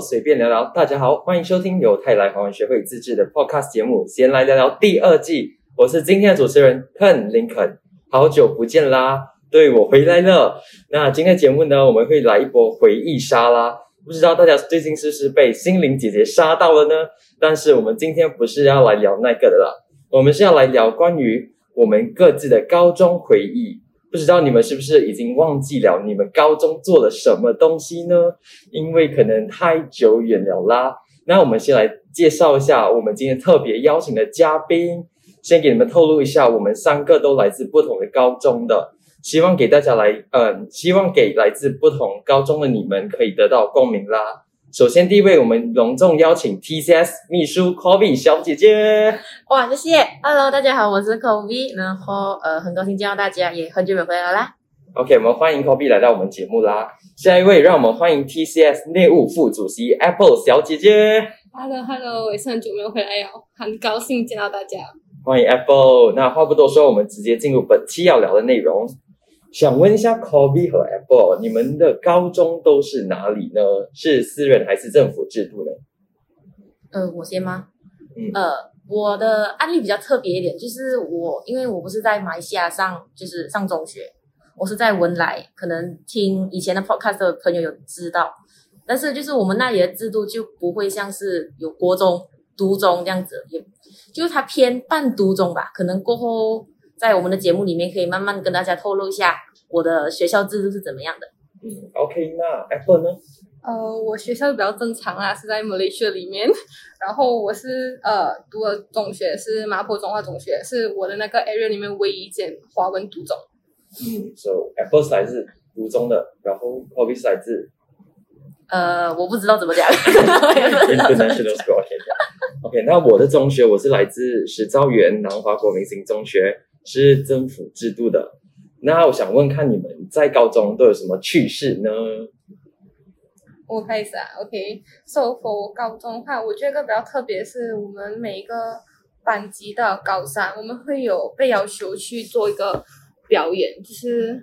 随便聊聊。大家好，欢迎收听由泰来华文学会自制的 Podcast 节目《先来聊聊》第二季。我是今天的主持人 Ken 林肯，好久不见啦！对我回来了。那今天节目呢，我们会来一波回忆杀啦。不知道大家最近是不是被心灵姐姐杀到了呢？但是我们今天不是要来聊那个的啦，我们是要来聊关于我们各自的高中回忆。不知道你们是不是已经忘记了你们高中做了什么东西呢？因为可能太久远了啦。那我们先来介绍一下我们今天特别邀请的嘉宾，先给你们透露一下，我们三个都来自不同的高中的，希望给大家来，嗯，希望给来自不同高中的你们可以得到共鸣啦。首先，第一位，我们隆重邀请 TCS 秘书 Kobe 小姐姐。哇，谢谢，Hello，大家好，我是 Kobe，然后呃，很高兴见到大家，也很久没回来啦。OK，我们欢迎 Kobe 来到我们节目啦。下一位，让我们欢迎 TCS 内务副主席 Apple 小姐姐。Hello，Hello，我也是很久没有回来哦，很高兴见到大家。欢迎 Apple。那话不多说，我们直接进入本期要聊的内容。想问一下 Kobe 和 Apple，你们的高中都是哪里呢？是私人还是政府制度呢？呃，我先吗？嗯呃，我的案例比较特别一点，就是我因为我不是在马来西亚上，就是上中学，我是在文莱，可能听以前的 podcast 的朋友有知道，但是就是我们那里的制度就不会像是有国中、独中这样子，也就是它偏半独中吧，可能过后在我们的节目里面可以慢慢跟大家透露一下我的学校制度是怎么样的。嗯，OK，那 Apple 呢？呃，我学校比较正常啊，是在马来西亚里面，然后我是呃读的中学是麻坡中华中学，是我的那个 area 里面唯一一间华文读中。嗯，So Apple 是来自读中的，然后 Kobe 是来自呃，我不知道怎么讲，我也不知道怎么 International School。OK，OK，那我的中学我是来自石兆元南华国民型中学，是政府制度的。那我想问看你们在高中都有什么趣事呢？我开始啊，OK，so、for 高中的话，我觉得比较特别是我们每一个班级的高三，我们会有被要求去做一个表演，就是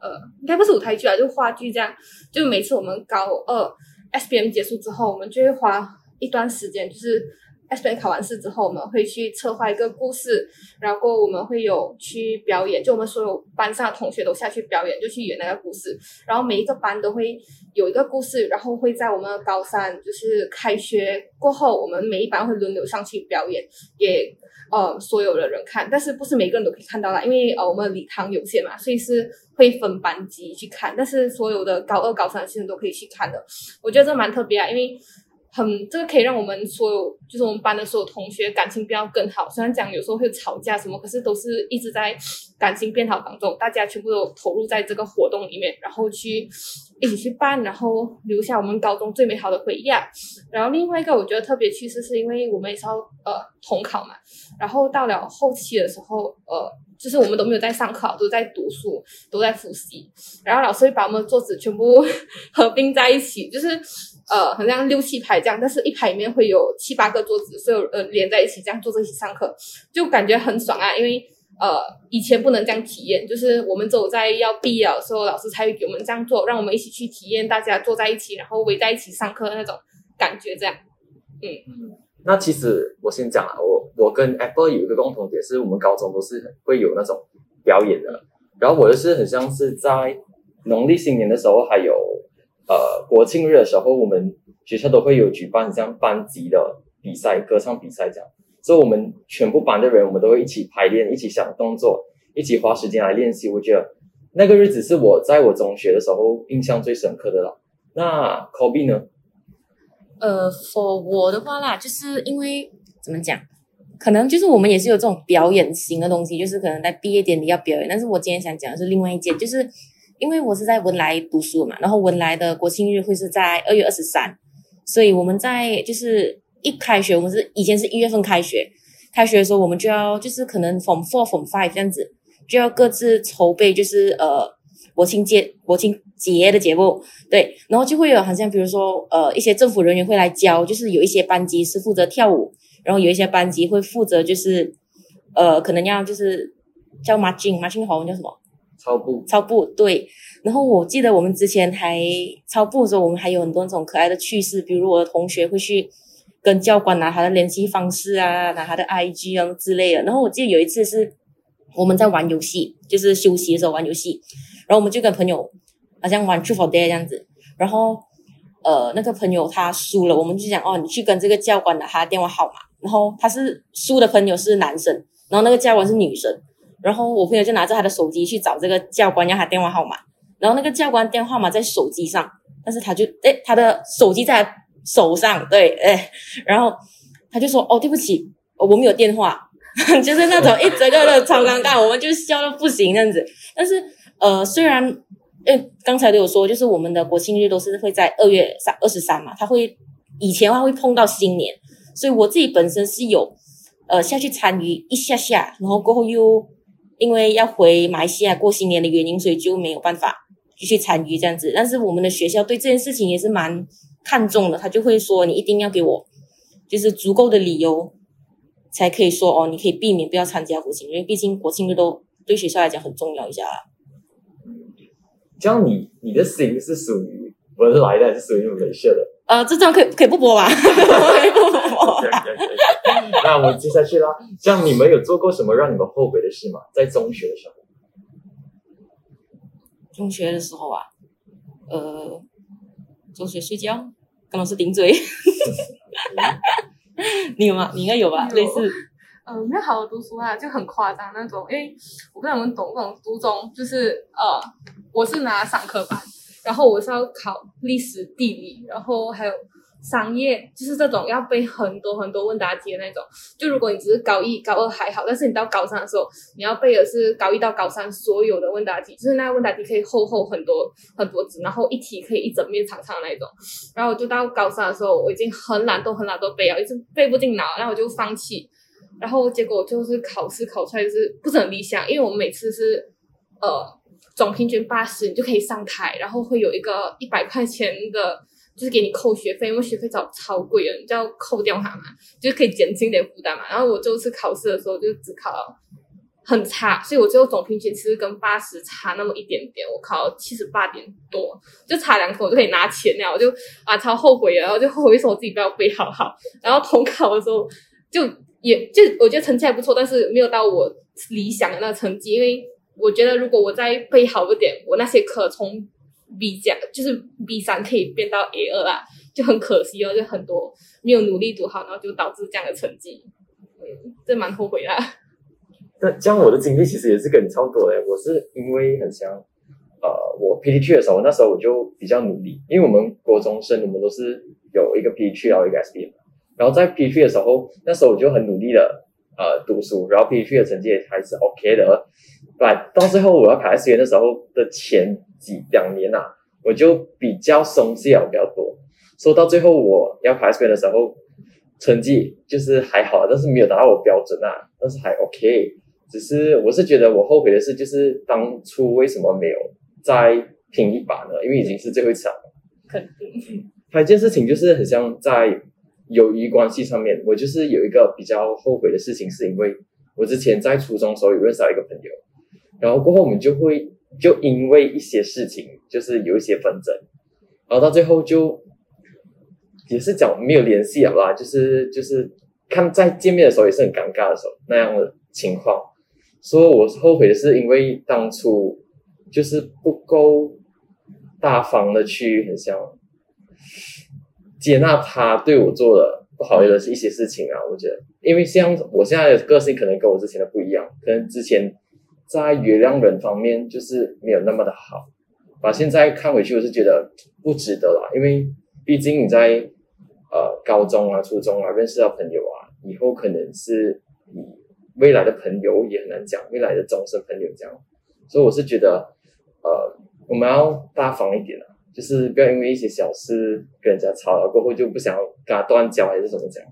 呃，应该不是舞台剧啊，就是话剧这样。就每次我们高二 SPM 结束之后，我们就会花一段时间，就是 SPM 考完试之后，我们会去策划一个故事，然后我们会有去表演，就我们所有班上的同学都下去表演，就去演那个故事。然后每一个班都会有一个故事，然后会在我们高三就是开学过后，我们每一班会轮流上去表演给呃所有的人看，但是不是每个人都可以看到啦，因为呃我们礼堂有限嘛，所以是会分班级去看，但是所有的高二、高三的学生都可以去看的。我觉得这蛮特别啊，因为很这个可以让我们所有就是我们班的所有同学感情变得更好。虽然讲有时候会吵架什么，可是都是一直在感情变好当中，大家全部都投入在这个活动里面，然后去一起去办，然后留下我们高中最美好的回忆啊。然后另外一个我觉得特别趣事，是因为我们也是要呃统考嘛，然后到了后期的时候，呃，就是我们都没有在上课，都在读书，都在复习。然后老师会把我们的桌子全部 合并在一起，就是呃，好像六七排这样，但是一排里面会有七八个桌子，所有呃连在一起这样坐在一起上课，就感觉很爽啊。因为呃以前不能这样体验，就是我们走在要毕业的时候，老师才会给我们这样做，让我们一起去体验，大家坐在一起，然后围在一起上课的那种感觉，这样。嗯那其实我先讲啊，我我跟 Apple 有一个共同点，是我们高中都是会有那种表演的。然后我就是很像是在农历新年的时候，还有呃国庆日的时候，我们学校都会有举办像班级的比赛、歌唱比赛这样。所以我们全部班的人，我们都会一起排练，一起想动作，一起花时间来练习。我觉得那个日子是我在我中学的时候印象最深刻的了。那 Kobe 呢？呃，for 我的话啦，就是因为怎么讲，可能就是我们也是有这种表演型的东西，就是可能在毕业典礼要表演。但是我今天想讲的是另外一件，就是因为我是在文莱读书嘛，然后文莱的国庆日会是在二月二十三，所以我们在就是一开学，我们是以前是一月份开学，开学的时候我们就要就是可能 from four from five 这样子，就要各自筹备，就是呃国庆节国庆节的节目，对，然后就会有好像比如说呃一些政府人员会来教，就是有一些班级是负责跳舞，然后有一些班级会负责就是呃可能要就是叫 marching marching 华文叫什么？超步，操步对。然后我记得我们之前还操步的时候，我们还有很多那种可爱的趣事，比如我的同学会去跟教官拿他的联系方式啊，拿他的 IG 啊之类的。然后我记得有一次是我们在玩游戏，就是休息的时候玩游戏，然后我们就跟朋友好像玩 Truth or Dare 这样子，然后呃那个朋友他输了，我们就讲哦，你去跟这个教官拿他的电话号码，然后他是输的朋友是男生，然后那个教官是女生，然后我朋友就拿着他的手机去找这个教官要他电话号码，然后那个教官电话号码在手机上，但是他就诶他的手机在手上，对，诶，然后他就说哦对不起，我没有电话，就是那种一整个的超尴尬，我们就笑到不行这样子。但是呃，虽然诶刚才都有说，就是我们的国庆日都是会在二月三二十三嘛，他会以前的话会碰到新年，所以我自己本身是有呃下去参与一下下，然后过后又因为要回马来西亚过新年的原因，所以就没有办法继续参与这样子。但是我们的学校对这件事情也是蛮看重的，他就会说你一定要给我就是足够的理由，才可以说哦，你可以避免不要参加国庆，因为毕竟国庆日都对学校来讲很重要一下啦。这样你你的心是属于文莱的还是属于美社的？呃，这张可以可以不播吧？可以不播。那我们接下去啦。这样你们有做过什么让你们后悔的事吗？在中学的时候，中学的时候啊，呃，中学睡觉跟老师顶嘴，你有吗？你应该有吧？有类似，呃，没有好好读书啊，就很夸张那种。因为我不知道你们懂不懂读中，就是呃，我是拿上课班，然后我是要考历史、地理，然后还有商业，就是这种要背很多很多问答题的那种。就如果你只是高一、高二还好，但是你到高三的时候，你要背的是高一到高三所有的问答题，就是那个问答题可以厚厚很多很多纸，然后一题可以一整面长长的那种。然后我就到高三的时候，我已经很懒惰很懒惰背了，一直背不进脑，然后我就放弃。然后结果就是考试考出来就是不是很理想，因为我们每次是呃总平均八十，你就可以上台，然后会有一个一百块钱的，就是给你扣学费，因为学费超超贵的，你就要扣掉它嘛，就是可以减轻点负担嘛。然后我这次考试的时候就只考很差，所以我最后总平均其实跟八十差那么一点点，我考七十八点多，就差两分我就可以拿钱了，我就啊超后悔的，然后就后悔说我自己不要背好好，然后统考的时候就也就我觉得成绩还不错，但是没有到我理想的那个成绩，因为我觉得如果我再背好一点，我那些科从 B 加就是 B 三可以变到 A 二啦，就很可惜哦，就很多没有努力读好，然后就导致这样的成绩，嗯，这蛮后悔啦。那这样我的经历其实也是跟你差不多的。我是因为很像，呃，我 PT 去的时候，那时候我就比较努力，因为我们国中生我们都是有一个 PT 去，然后一个 SB 嘛。然后在 PT 的时候，那时候我就很努力的呃读书，然后 PT 的成绩也还是 OK 的。但到最后我要考 S 元的时候的前几两年啊，我就比较松懈了比较多。所以到最后我要考 S 元的时候，成绩就是还好，但是没有达到我标准啊，但是还 OK。只是我是觉得我后悔的是，就是当初为什么没有再拼一把呢？因为已经是最后一场了。肯定，还有一件事情就是很像在友谊关系上面，我就是有一个比较后悔的事情，是因为我之前在初中时候有认识到一个朋友，然后过后我们就会就因为一些事情，就是有一些纷争，然后到最后就也是讲没有联系了啦，就是就是看在见面的时候也是很尴尬的时候那样的情况，所以我后悔的是因为当初就是不够大方的去很像接纳他对我做的不好的一些事情啊，我觉得，因为像我现在的个性可能跟我之前的不一样，可能之前在原谅人方面就是没有那么的好，把现在看回去，我是觉得不值得啦，因为毕竟你在呃高中啊、初中啊认识到朋友啊，以后可能是你未来的朋友也很难讲，未来的终身朋友这样，所以我是觉得呃我们要大方一点啊。就是不要因为一些小事跟人家吵了过后就不想要跟他断交还是怎么讲，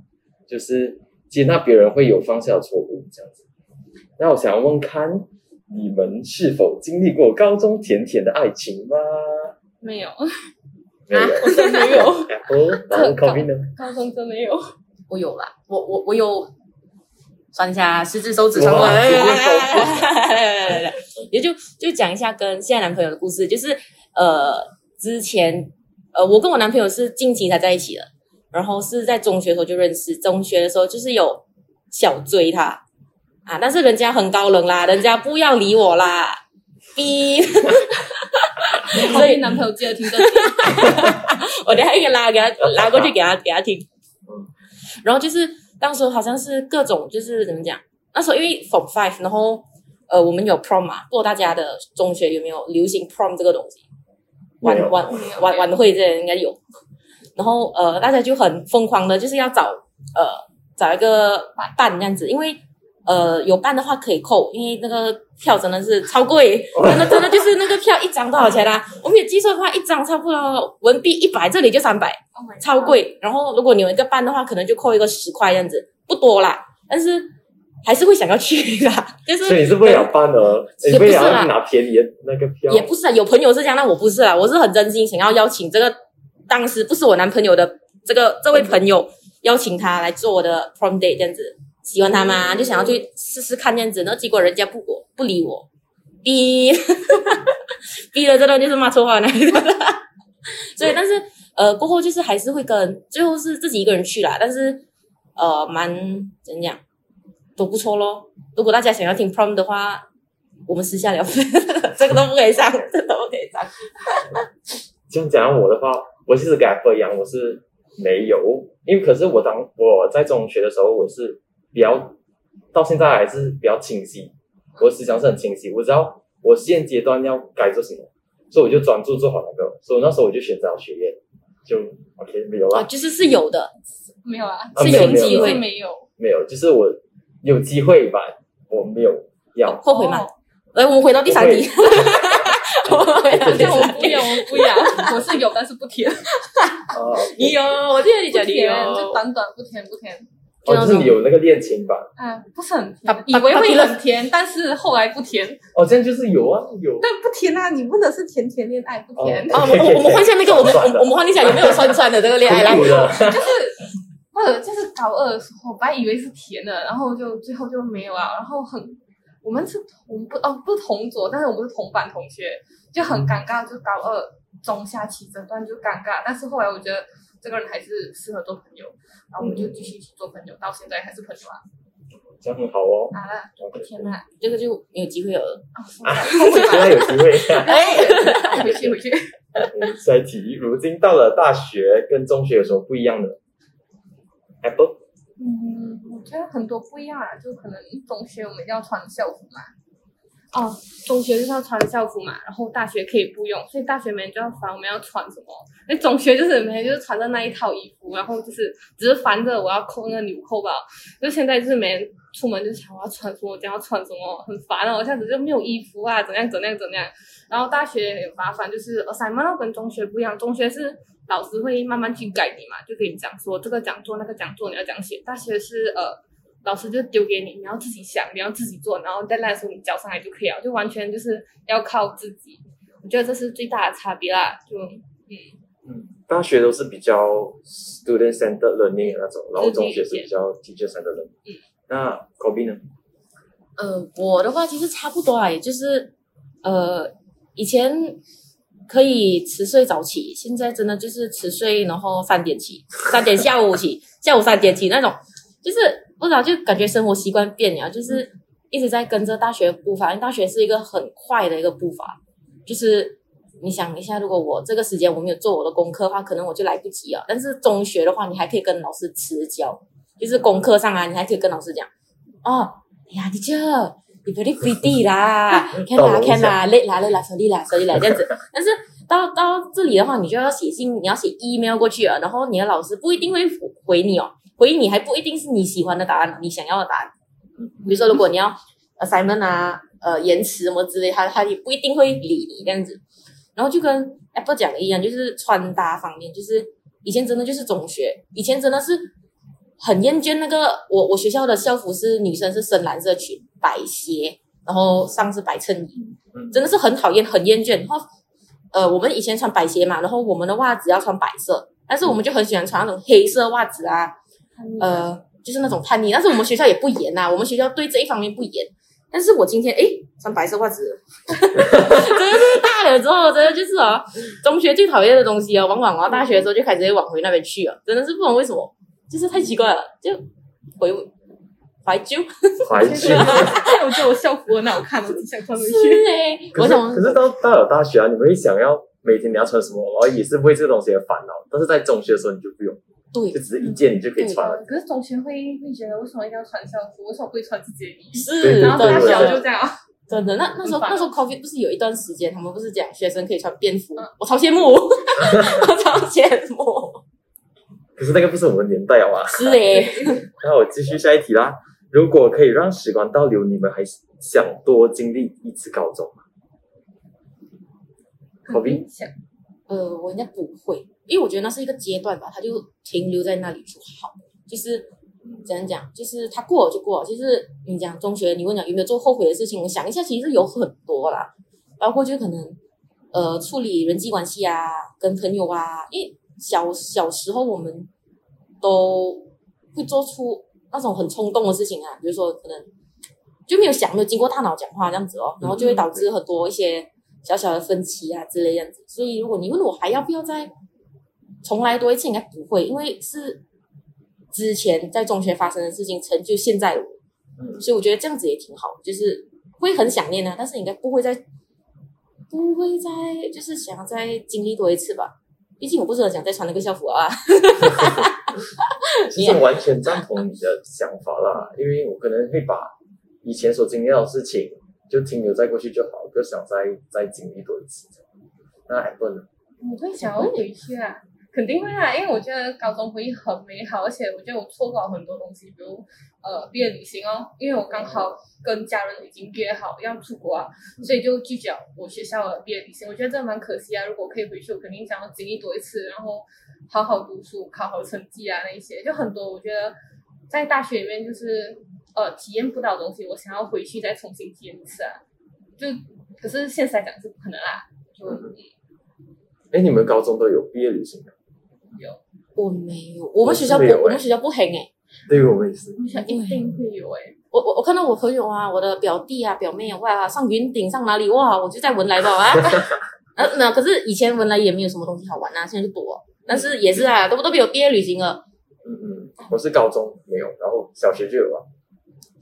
就是接纳别人会有犯下的错误这样子。那我想问看你们是否经历过高中甜甜的爱情吗？没有，没有，我真没有，然后然后 Kobe 呢？高中真没有。我有啦，我我我有算一下，十只手指手指来来来来来来也就就讲一下跟现在男朋友的故事，就是呃，之前呃，我跟我男朋友是近期才在一起的，然后是在中学的时候就认识，中学的时候就是有小追他啊，但是人家很高冷啦，人家不要理我啦，逼，所以男朋友记得听这集。我等一下应该拉给他拉过去给他给他听，然后就是当时好像是各种就是怎么讲，那时候因为 Form Five，然后呃我们有 Prom 嘛，不知道大家的中学有没有流行 Prom 这个东西？晚晚晚晚会这些应该有，然后呃大家就很疯狂的，就是要找呃找一个伴这样子，因为呃有伴的话可以扣，因为那个票真的是超贵，真的真的就是那个票一张多少钱啊？我们有计算的话，一张差不多文币一百，这里就三百。Oh 超贵。然后如果你有一个伴的话，可能就扣一个十块这样子，不多啦，但是还是会想要去啦。就是所以你是为了办而，也你为了不是啦要拿便宜的那个票，也不是啊，有朋友是这样，但我不是啊，我是很真心想要邀请这个当时不是我男朋友的这个这位朋友，邀请他来做我的 prom date 这样子，喜欢他嘛，就想要去试试看这样子，然后结果人家不我不理我，逼。逼了这段就是骂错话那一段，所以但是呃过后就是还是会跟最后是自己一个人去啦，但是呃蛮怎样都不错咯。如果大家想要听 prom 的话，我们私下聊，这个都不可以上，这个都不可以上。这样讲我的话，我其实跟 Apple 一样，我是没有，因为可是我当我在中学的时候，我是比较到现在还是比较清晰，我思想是很清晰，我知道我现阶段要该做什么，所以我就专注做好那个，所以那时候我就选择了学业，就 OK 没有啊，啦，就是是有的，没有啊，啊是有没有是有机会，没有。没有，就是我有机会吧，我没有要，后悔吗哦？来，我们回到第三题。我们回到第像我三题。不一样，我不一样，我是有，但是不甜，啊 你有，我记得你不讲你有甜，。就短短不甜不甜。哦，就是你有那个恋情吧？啊，不是很把甜，以为把会很甜，但是后来不甜。哦，这样就是有啊，有。但不甜啊，你问的是甜甜恋爱不甜，啊，我们我我们换下那个，我们我们我们换一下有没有酸酸的这个恋爱来就是或者就是高二的时候，本来以为是甜的，然后就最后就没有啊，然后很我们是同不哦不是同桌，但是我们是同班同学，就很尴尬，就高二中下期这段就尴尬，但是后来我觉得这个人还是适合做朋友，然后我们就继续一起做朋友，到现在还是朋友啊，这样很好哦。啊不 OK，甜啊，这个就没有机会了。啊后悔现在吧，有机会。哎，回去回去，嗯下一题，如今到了大学，跟中学有什么不一样的？Apple 嗯，我觉得很多不一样啊，就可能中学我们要穿校服嘛，哦，中学就是要穿校服嘛，然后大学可以不用，所以大学每天就要烦我们要穿什么。那中学就是每天就是穿着那一套衣服，然后就是只是烦着我要扣那个纽扣吧。就现在就是每天出门就想我要穿什么，我今天要穿什么，很烦啊！我这样子就没有衣服啊，怎样怎样怎样。然后大学也麻烦，就是 assignment 跟中学不一样，中学是老师会慢慢去改你嘛，就跟你讲说这个讲座那个讲座你要这样写。大学是呃，老师就丢给你，你要自己想，你要自己做，然后 deadline 的时候你交上来就可以了，就完全就是要靠自己。我觉得这是最大的差别啦，就嗯，大学都是比较 student centered learning 的那种，然后中学是比较 teacher centered learning。嗯，那 Kobe 呢？呃，我的话其实差不多啊，也就是呃，以前可以迟睡早起，现在真的就是迟睡，然后三点起，三点下午起，下午三点起那种，就是不知道就感觉生活习惯变了，就是一直在跟着大学步伐，因为大学是一个很快的一个步伐，就是你想一下，如果我这个时间我没有做我的功课的话，可能我就来不及了。但是中学的话，你还可以跟老师迟交，就是功课上啊，你还可以跟老师讲，哦，哎呀，teacher，你 very pretty 啦，看啦看啦，累啦累啦手力啦手力啦这样子。但是到到这里的话，你就要写信，你要写 email 过去了，然后你的老师不一定会回你哦，回你还不一定是你喜欢的答案，你想要的答案。比如说，如果你要 assignment 啊，呃，延迟什么之类，他他也不一定会理你这样子。然后就跟 Apple 讲的一样，就是穿搭方面，就是以前真的就是中学，以前真的是很厌倦那个我我学校的校服是女生是深蓝色裙、白鞋，然后上是白衬衣，嗯真的是很讨厌、很厌倦。然后呃，我们以前穿白鞋嘛，然后我们的袜子要穿白色，但是我们就很喜欢穿那种黑色袜子啊，呃，就是那种叛逆。但是我们学校也不严呐、我们学校对这一方面不严，但是我今天诶穿白色袜子，真的是大了之后，真的就是哦，中学最讨厌的东西啊，往往啊大学的时候就开始往回那边去了，真的是不懂为什么，就是太奇怪了，就回怀旧。怀旧。我觉得我校服很好看，我只想穿回是去。诶，可是我想可是到到了大学啊，你们会想要每天你要穿什么，然后也是为这个东西而烦恼。但是在中学的时候你就不用，对就只是一件你就可以穿了。可是中学会会觉得为什么一定要穿校服？为什么不会穿自己的衣服？是然后大对学就这样，真的，那那时候那时候 COVID 不是有一段时间，他们不是讲学生可以穿便服，嗯我超羡慕，我超羡慕，可是那个不是我们年代啊嘛。是诶，那我继续下一题啦。如果可以让时光倒流，你们还想多经历一次高中吗？肯定想。呃，我应该不会，因为我觉得那是一个阶段吧，它就停留在那里就好。就是怎样讲，就是它过了就过了。就是你讲中学，你问讲有没有做后悔的事情，我想一下，其实有很多啦，包括就可能呃处理人际关系啊，跟朋友啊，因为小小时候我们都会做出那种很冲动的事情啊，比如说可能就没有想，没有经过大脑讲话这样子哦，然后就会导致很多一些小小的分歧啊之类这样子。所以如果你问我还要不要再重来多一次，应该不会，因为是之前在中学发生的事情成就现在的我，嗯所以我觉得这样子也挺好，就是会很想念啊，但是应该不会再不会再就是想要再经历多一次吧。毕竟我不是很想再穿那个校服啊。其实我完全赞同你的想法啦，因为我可能会把以前所经历到的事情就停留在过去就好，不想再再经历多一次。那 Apple 呢？我会想要回去啊，肯定会啊，因为我觉得高中回忆很美好，而且我觉得我错过了很多东西，比如呃毕业旅行哦，因为我刚好跟家人已经约好要出国啊，所以就拒绝我学校的毕业旅行。我觉得这蛮可惜啊，如果可以回去，我肯定想要经历多一次，然后好好读书，考好成绩啊那一些，就很多我觉得在大学里面就是呃体验不到的东西，我想要回去再重新体验一次啊。就可是现实来讲是不可能啦，就。哎，你们高中都有毕业旅行的？我没有，我们学校不我们学校不黑诶。对于我们也是。一定会有诶、我我我看到我朋友啊，我的表弟啊、表妹啊，哇，上云顶上哪里哇，我就在文莱吧啊。呃，那可是以前文莱也没有什么东西好玩啊，现在就多。但是也是啊，都都没有毕业旅行了。嗯嗯，我是高中没有，然后小学就有啊，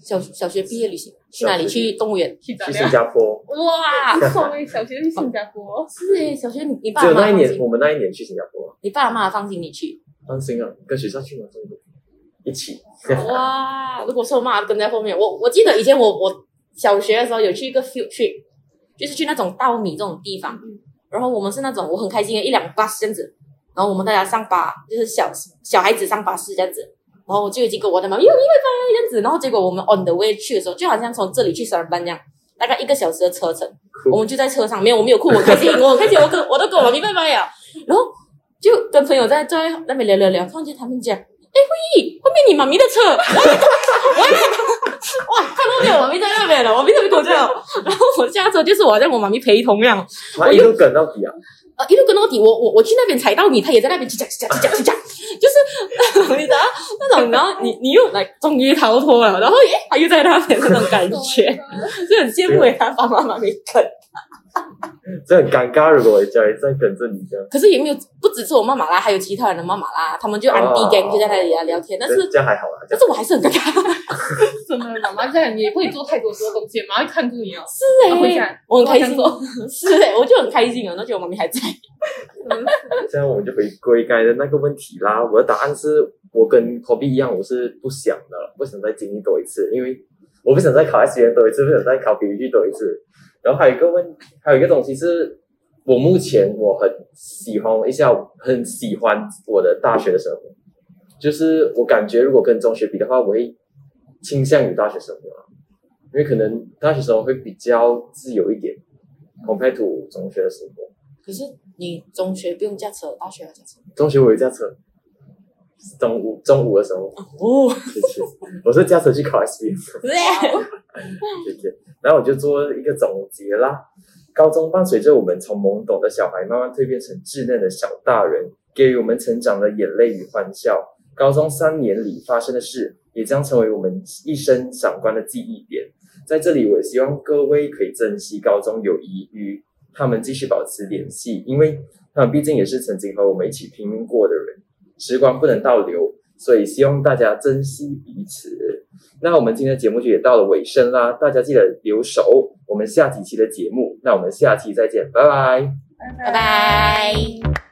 小小学毕业旅行去哪里？去动物园？去？新加坡。哇，送诶，小学去新加坡，是诶，小学你你爸只有那一年，我们那一年去新加坡，你爸妈放心你去。放心啊，跟学校去嘛，中国一起。哇，如果是我妈跟在后面，我我记得以前我我小学的时候有去一个 field trip，就是去那种稻米这种地方，然后我们是那种我很开心的一辆巴士这样子，然后我们大家上巴，就是小小孩子上巴士这样子，然后我就已经跟我的妈妈哟，你拜拜这样子，然后结果我们 on the way 去的时候，就好像从这里去三班这样，大概一个小时的车程，我们就在车上，没有我没有哭，我很开心，我很开心，我跟我都跟我妈咪拜拜呀，然后就跟朋友在在那边聊聊聊，突然间他们讲，哎，慧仪，后面你妈咪的车，哇，看到没有，我妈咪在那边了，我咪在那边口罩，然后我下车就是我让我妈咪陪同样。我一路跟到底啊！呃，一路跟到底，我我我去那边踩到你，他也在那边叽喳叽喳叽喳叽喳，就是你知道那种，然后你你又来终于逃脱了，然后耶，他又在那边那种感觉，就很羡慕诶，他爸爸妈妈没跟，这很尴尬，如果我家里再跟着你这样，可是也没有不只是我妈妈啦，还有其他人的妈妈啦，他们就安迪 gang 就在那里啊聊天，但是这样还好啦。但是我还是很尴尬，真的，妈妈这样你也不会做太多多东西，妈妈会看住你哦。是哎、我很开心是哎、我就很开心哦，那觉得我妈咪还在，这样我们就回归刚才的那个问题啦。我的答案是我跟 Kobe 一样，我是不想的，不想再经历多一次，因为我不想再考 S 多一次，不想再考 PhD 多一次。然后还有一个问，还有一个东西是，我目前我很喜欢一下，很喜欢我的大学的生活，就是我感觉如果跟中学比的话，我会倾向于大学生活啊，因为可能大学生活会比较自由一点，compared to 中学的生活。可是你中学不用驾车，大学要驾车中学我有驾车，中午中午的时候，哦，谢谢。我是驾车去考 S B，谢谢。然后我就做一个总结啦。高中伴随着我们从懵懂的小孩慢慢蜕变成稚嫩的小大人，给予我们成长的眼泪与欢笑。高中三年里发生的事，也将成为我们一生闪光的记忆点。在这里，我也希望各位可以珍惜高中友谊，与他们继续保持联系，因为他们毕竟也是曾经和我们一起拼命过的人，时光不能倒流，所以希望大家珍惜彼此。那我们今天的节目就也到了尾声啦，大家记得留守我们下几期的节目。那我们下期再见，拜拜。拜拜拜。